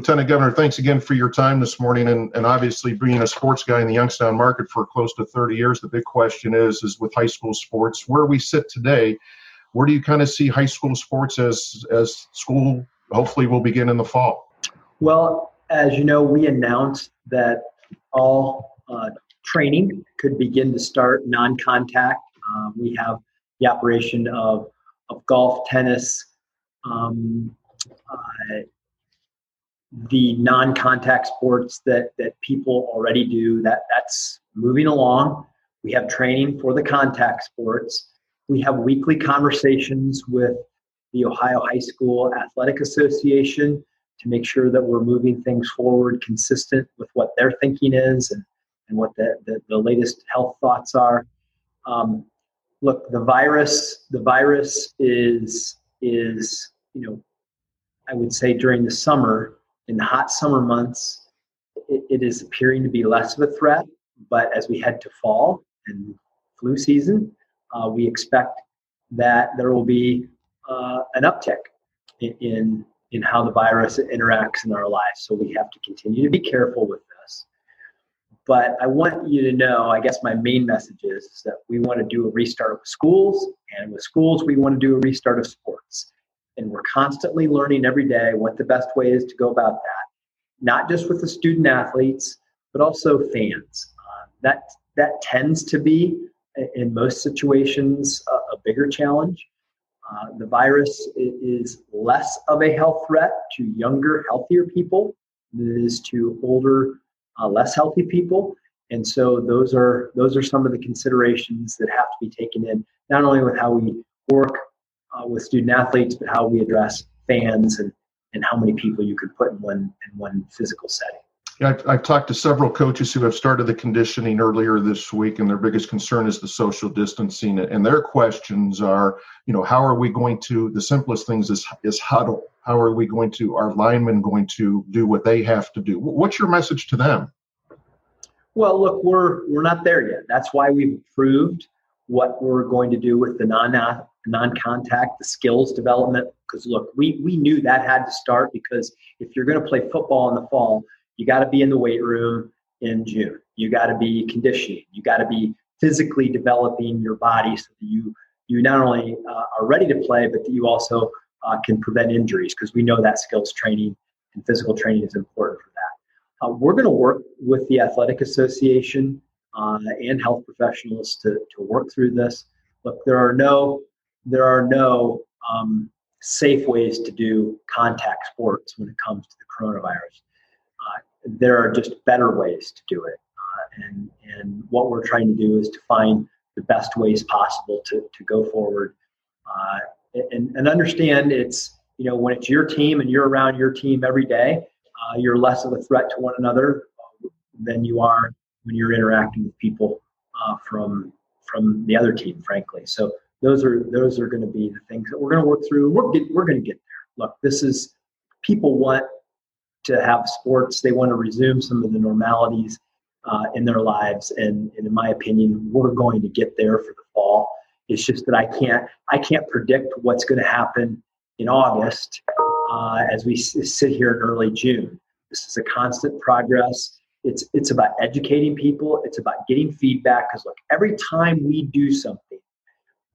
Lieutenant Governor, thanks again for your time this morning, and, and obviously being a sports guy in the Youngstown market for close to 30 years. The big question is, is with high school sports, where we sit today, where do you kind of see high school sports as as school hopefully will begin in the fall? Well, as you know, we announced that all uh, training could begin to start non-contact. Um, we have the operation of of golf, tennis, um, uh, the non-contact sports that that people already do. That that's moving along. We have training for the contact sports. We have weekly conversations with the Ohio High School Athletic Association to make sure that we're moving things forward consistent with what their thinking is and, and what the, the, the latest health thoughts are. Um, look, the virus, the virus is is you know, I would say during the summer, in the hot summer months, it, it is appearing to be less of a threat. But as we head to fall and flu season, uh, we expect that there will be uh, an uptick in, in in how the virus interacts in our lives. So we have to continue to be careful with this. But I want you to know, I guess my main message is, is that we want to do a restart of schools, and with schools, we want to do a restart of sports. And we're constantly learning every day what the best way is to go about that, not just with the student athletes, but also fans. Uh, that that tends to be, in most situations, a, a bigger challenge. Uh, the virus is less of a health threat to younger, healthier people than it is to older, uh, less healthy people. And so those are those are some of the considerations that have to be taken in, not only with how we work uh, with student athletes, but how we address fans and, and how many people you could put in one in one physical setting. I've, I've, talked to several coaches who have started the conditioning earlier this week, and their biggest concern is the social distancing. And their questions are, you know, how are we going to? The simplest things is is huddle. How are we going to? Our linemen going to do what they have to do? What's your message to them? Well, look, we're we're not there yet. That's why we've approved what we're going to do with the non non contact, the skills development. Because look, we we knew that had to start because if you're going to play football in the fall you got to be in the weight room in June. You got to be conditioning. You got to be physically developing your body so that you you not only uh, are ready to play, but that you also uh, can prevent injuries because we know that skills training and physical training is important for that. Uh, we're going to work with the athletic association uh, and health professionals to, to work through this. Look, there are no there are no um, safe ways to do contact sports when it comes to the coronavirus there are just better ways to do it. Uh, and, and what we're trying to do is to find the best ways possible to, to go forward uh, and, and understand it's, you know, when it's your team and you're around your team every day, uh, you're less of a threat to one another than you are when you're interacting with people uh, from from the other team, frankly. So those are those are going to be the things that we're going to work through. We're get, we're going to get there. Look, this is people want to have sports. They want to resume some of the normalities uh, in their lives, and, and in my opinion, we're going to get there for the fall. It's just that I can't I can't predict what's going to happen in August uh, as we sit here in early June. This is a constant progress. It's it's about educating people. It's about getting feedback. Because look, every time we do something,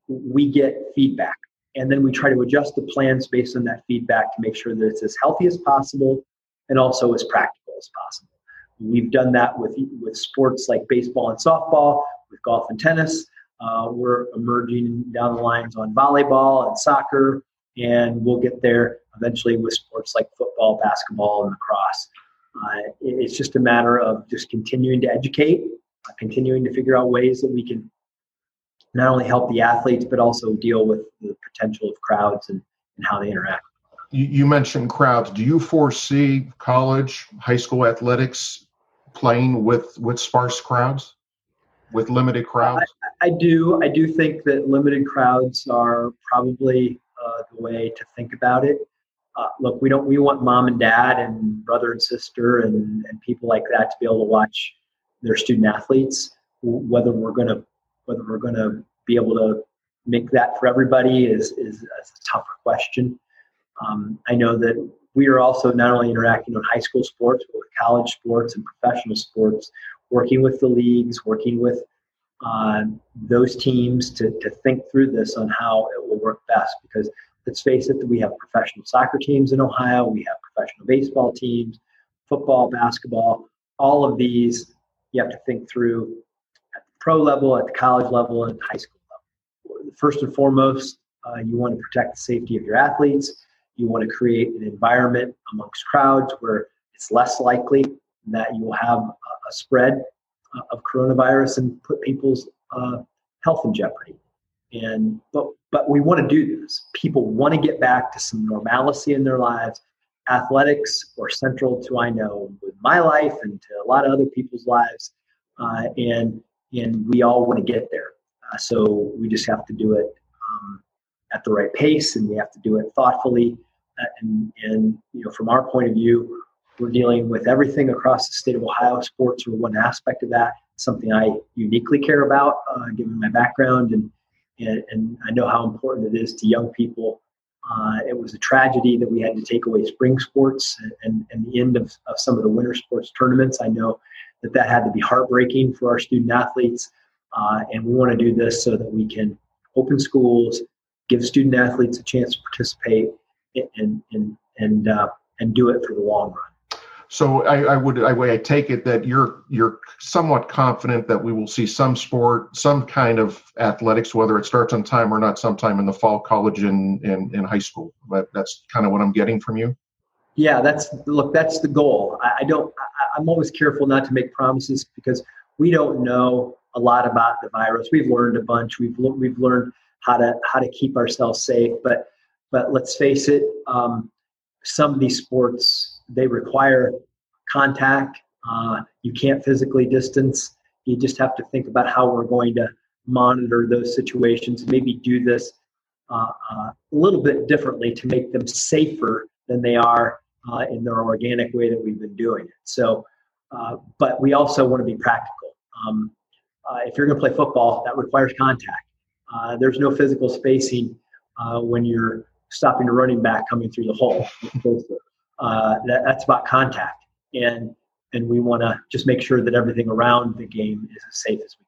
we get feedback, and then we try to adjust the plans based on that feedback to make sure that it's as healthy as possible and also as practical as possible. We've done that with, with sports like baseball and softball, with golf and tennis. Uh, we're emerging down the lines on volleyball and soccer, and we'll get there eventually with sports like football, basketball, and lacrosse. Uh, it's just a matter of just continuing to educate, uh, continuing to figure out ways that we can not only help the athletes, but also deal with the potential of crowds and, and how they interact you mentioned crowds. Do you foresee college, high school athletics playing with with sparse crowds, with limited crowds? I, I do. I do think that limited crowds are probably uh, the way to think about it. Uh, look, we don't. We want mom and dad and brother and sister and, and people like that to be able to watch their student athletes. Whether we're going to whether we're going to be able to make that for everybody is is, a tougher question. Um, I know that we are also not only interacting on high school sports, but with college sports and professional sports, working with the leagues, working with uh, those teams to, to think through this on how it will work best. Because let's face it, we have professional soccer teams in Ohio, we have professional baseball teams, football, basketball, all of these you have to think through pro level, at the college level, and high school level. First and foremost, uh, you want to protect the safety of your athletes. You want to create an environment amongst crowds where it's less likely that you will have a, spread uh, of coronavirus and put people's uh, health in jeopardy. And but but we want to do this. People want to get back to some normalcy in their lives. Athletics are central to I know with my life and to a lot of other people's lives, uh, and and we all want to get there. Uh, so we just have to do it um, at the right pace, and we have to do it thoughtfully. Uh, and and you know, from our point of view, we're dealing with everything across the state of Ohio. Sports are one aspect of that. Something I uniquely care about, uh, given my background, and, and and I know how important it is to young people. Uh, it was a tragedy that we had to take away spring sports and, and, the end of, of some of the winter sports tournaments. I know that that had to be heartbreaking for our student athletes, uh, and we want to do this so that we can open schools, give student athletes a chance to participate, and and and uh, and do it for the long run. So I, I would I, I take it that you're you're somewhat confident that we will see some sport, some kind of athletics, whether it starts on time or not, sometime in the fall, college and and, and high school. But that's kind of what I'm getting from you. Yeah, that's look. That's the goal. I, I don't. I'm always careful not to make promises because we don't know a lot about the virus. We've learned a bunch. We've we've learned how to how to keep ourselves safe. But but let's face it, um, some of these sports they require contact. Uh, you can't physically distance. You just have to think about how we're going to monitor those situations. Maybe do this uh, uh, a little bit differently to make them safer than they are uh, in their organic way that we've been doing it. So, uh, but we also want to be practical. Um, uh, if you're going to play football, that requires contact. Uh, there's no physical spacing uh, when you're stopping a running back coming through the hole. Uh, that, that's about contact, and and we want to just make sure that everything around the game is as safe as we.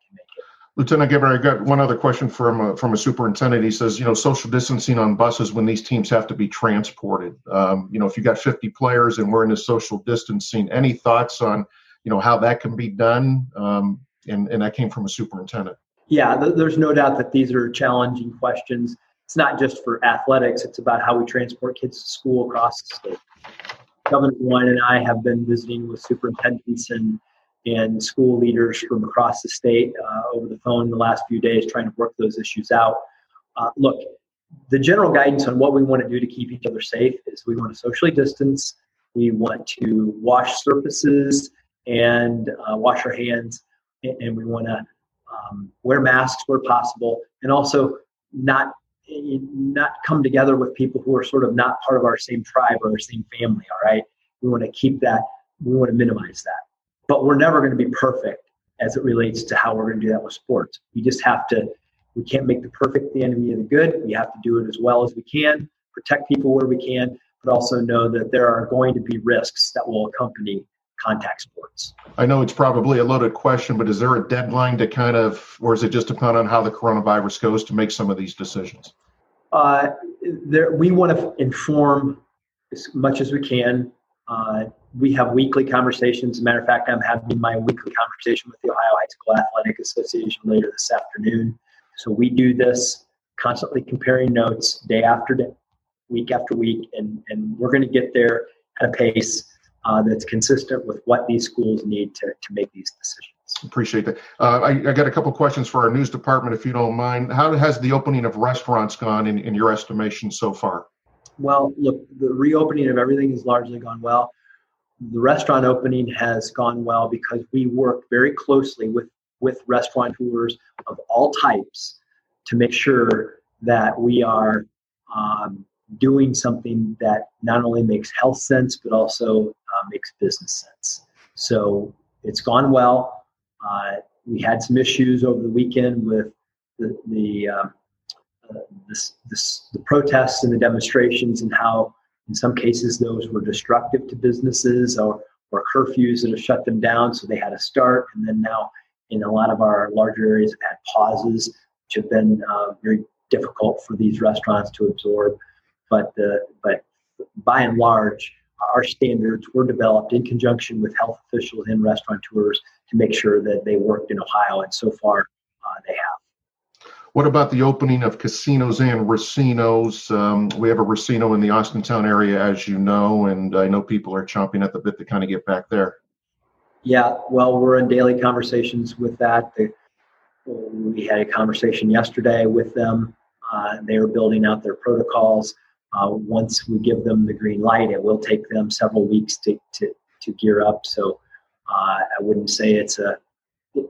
Lieutenant Giver, I got one other question from a, from a superintendent. He says, you know, social distancing on buses when these teams have to be transported. Um, you know, if you got 50 players and we're in a social distancing, any thoughts on, you know, how that can be done? Um, and, and that came from a superintendent. Yeah, th- there's no doubt that these are challenging questions. It's not just for athletics, it's about how we transport kids to school across the state. Governor DeWine and I have been visiting with superintendents and, and school leaders from across the state uh, over the phone the last few days trying to work those issues out. Uh, look, the general guidance on what we want to do to keep each other safe is we want to socially distance, we want to wash surfaces and uh, wash our hands, and we want to um, wear masks where possible, and also not not come together with people who are sort of not part of our same tribe or our same family. All right, we want to keep that. We want to minimize that, but we're never going to be perfect as it relates to how we're going to do that with sports. We just have to. We can't make the perfect the enemy of the good. We have to do it as well as we can, protect people where we can, but also know that there are going to be risks that will accompany contact sports. I know it's probably a loaded question, but is there a deadline to kind of, or is it just depend on how the coronavirus goes to make some of these decisions? Uh, there, we want to inform as much as we can. Uh, we have weekly conversations. As a matter of fact, I'm having my weekly conversation with the Ohio High School Athletic Association later this afternoon. So we do this constantly comparing notes day after day, week after week, and, and we're going to get there at a pace uh, that's consistent with what these schools need to, to make these decisions. Appreciate that. Uh, I, I, got a couple questions for our news department, if you don't mind. How has the opening of restaurants gone in, in your estimation so far? Well, look, the reopening of everything has largely gone well. The restaurant opening has gone well because we work very closely with, with restaurateurs of all types to make sure that we are um, doing something that not only makes health sense but also uh, makes business sense. So it's gone well. Uh, we had some issues over the weekend with the the, um, uh, the protests and the demonstrations and how In some cases, those were destructive to businesses or, or curfews that have shut them down, so they had a start. And then now, in a lot of our larger areas, have had pauses, which have been uh, very difficult for these restaurants to absorb. But the, but by and large, our standards were developed in conjunction with health officials and restaurateurs to make sure that they worked in Ohio, and so far uh, they have. What about the opening of casinos and racinos? Um, we have a racino in the Austintown area, as you know, and I know people are chomping at the bit to kind of get back there. Yeah, well, we're in daily conversations with that. We had a conversation yesterday with them. Uh, they are building out their protocols. Uh, once we give them the green light, it will take them several weeks to, to, to gear up. So uh, I wouldn't say it's a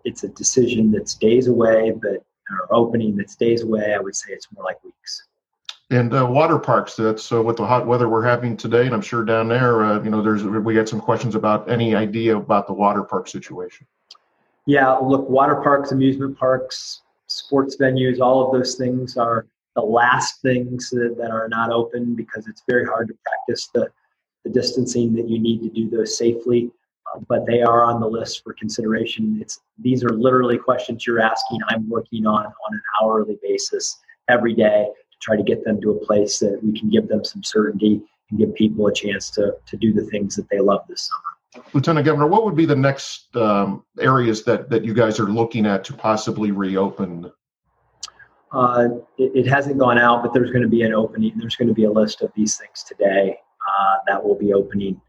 it's a decision that's days away, but or opening that stays away. I would say it's more like weeks. And uh, water parks. That's uh, with the hot weather we're having today, and I'm sure down there, uh, you know, there's we had some questions about any idea about the water park situation. Yeah, look, water parks, amusement parks, sports venues, all of those things are the last things that, that are not open because it's very hard to practice the, the distancing that you need to do those safely. Uh, but they are on the list for consideration. It's these are literally questions you're asking. I'm working on on an hourly basis every day to try to get them to a place that we can give them some certainty and give people a chance to to do the things that they love this summer. Lieutenant Governor, what would be the next um, areas that, that you guys are looking at to possibly reopen uh, it, it, hasn't gone out, but there's going to be an opening. There's going to be a list of these things today uh, that will be opening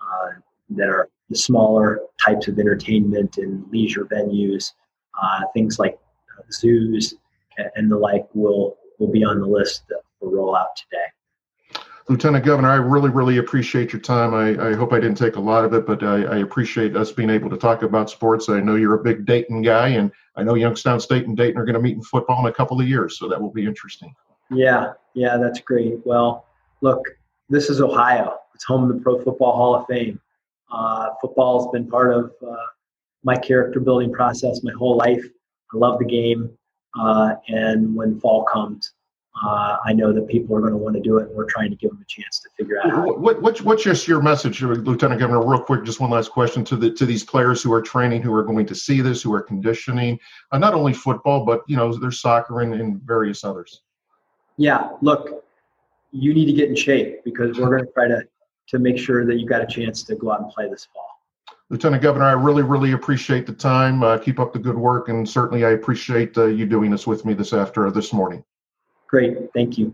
uh, that are the smaller types of entertainment and leisure venues, uh, things like uh, zoos and the like will will be on the list that will roll out today. Lieutenant Governor, I really, really appreciate your time. I, I hope I didn't take a lot of it, but I, I, appreciate us being able to talk about sports. I know you're a big Dayton guy, and I know Youngstown State and Dayton are going to meet in football in a couple of years, so that will be interesting. Yeah, yeah, that's great. Well, look, this is Ohio. It's home of the Pro Football Hall of Fame. Uh, football has been part of uh, my character building process my whole life. I love the game, uh, and when fall comes, uh, I know that people are going to want to do it, and we're trying to give them a chance to figure out. What, what, what's just your message, Lieutenant Governor? Real quick, just one last question to the to these players who are training, who are going to see this, who are conditioning, uh, not only football, but you know, there's soccer and, and various others. Yeah, look, you need to get in shape because we're going to try to to make sure that you got a chance to go out and play this fall. Lieutenant Governor, I really, really appreciate the time. Uh, keep up the good work, and certainly I appreciate uh, you doing this with me this after this morning. Great. Thank you.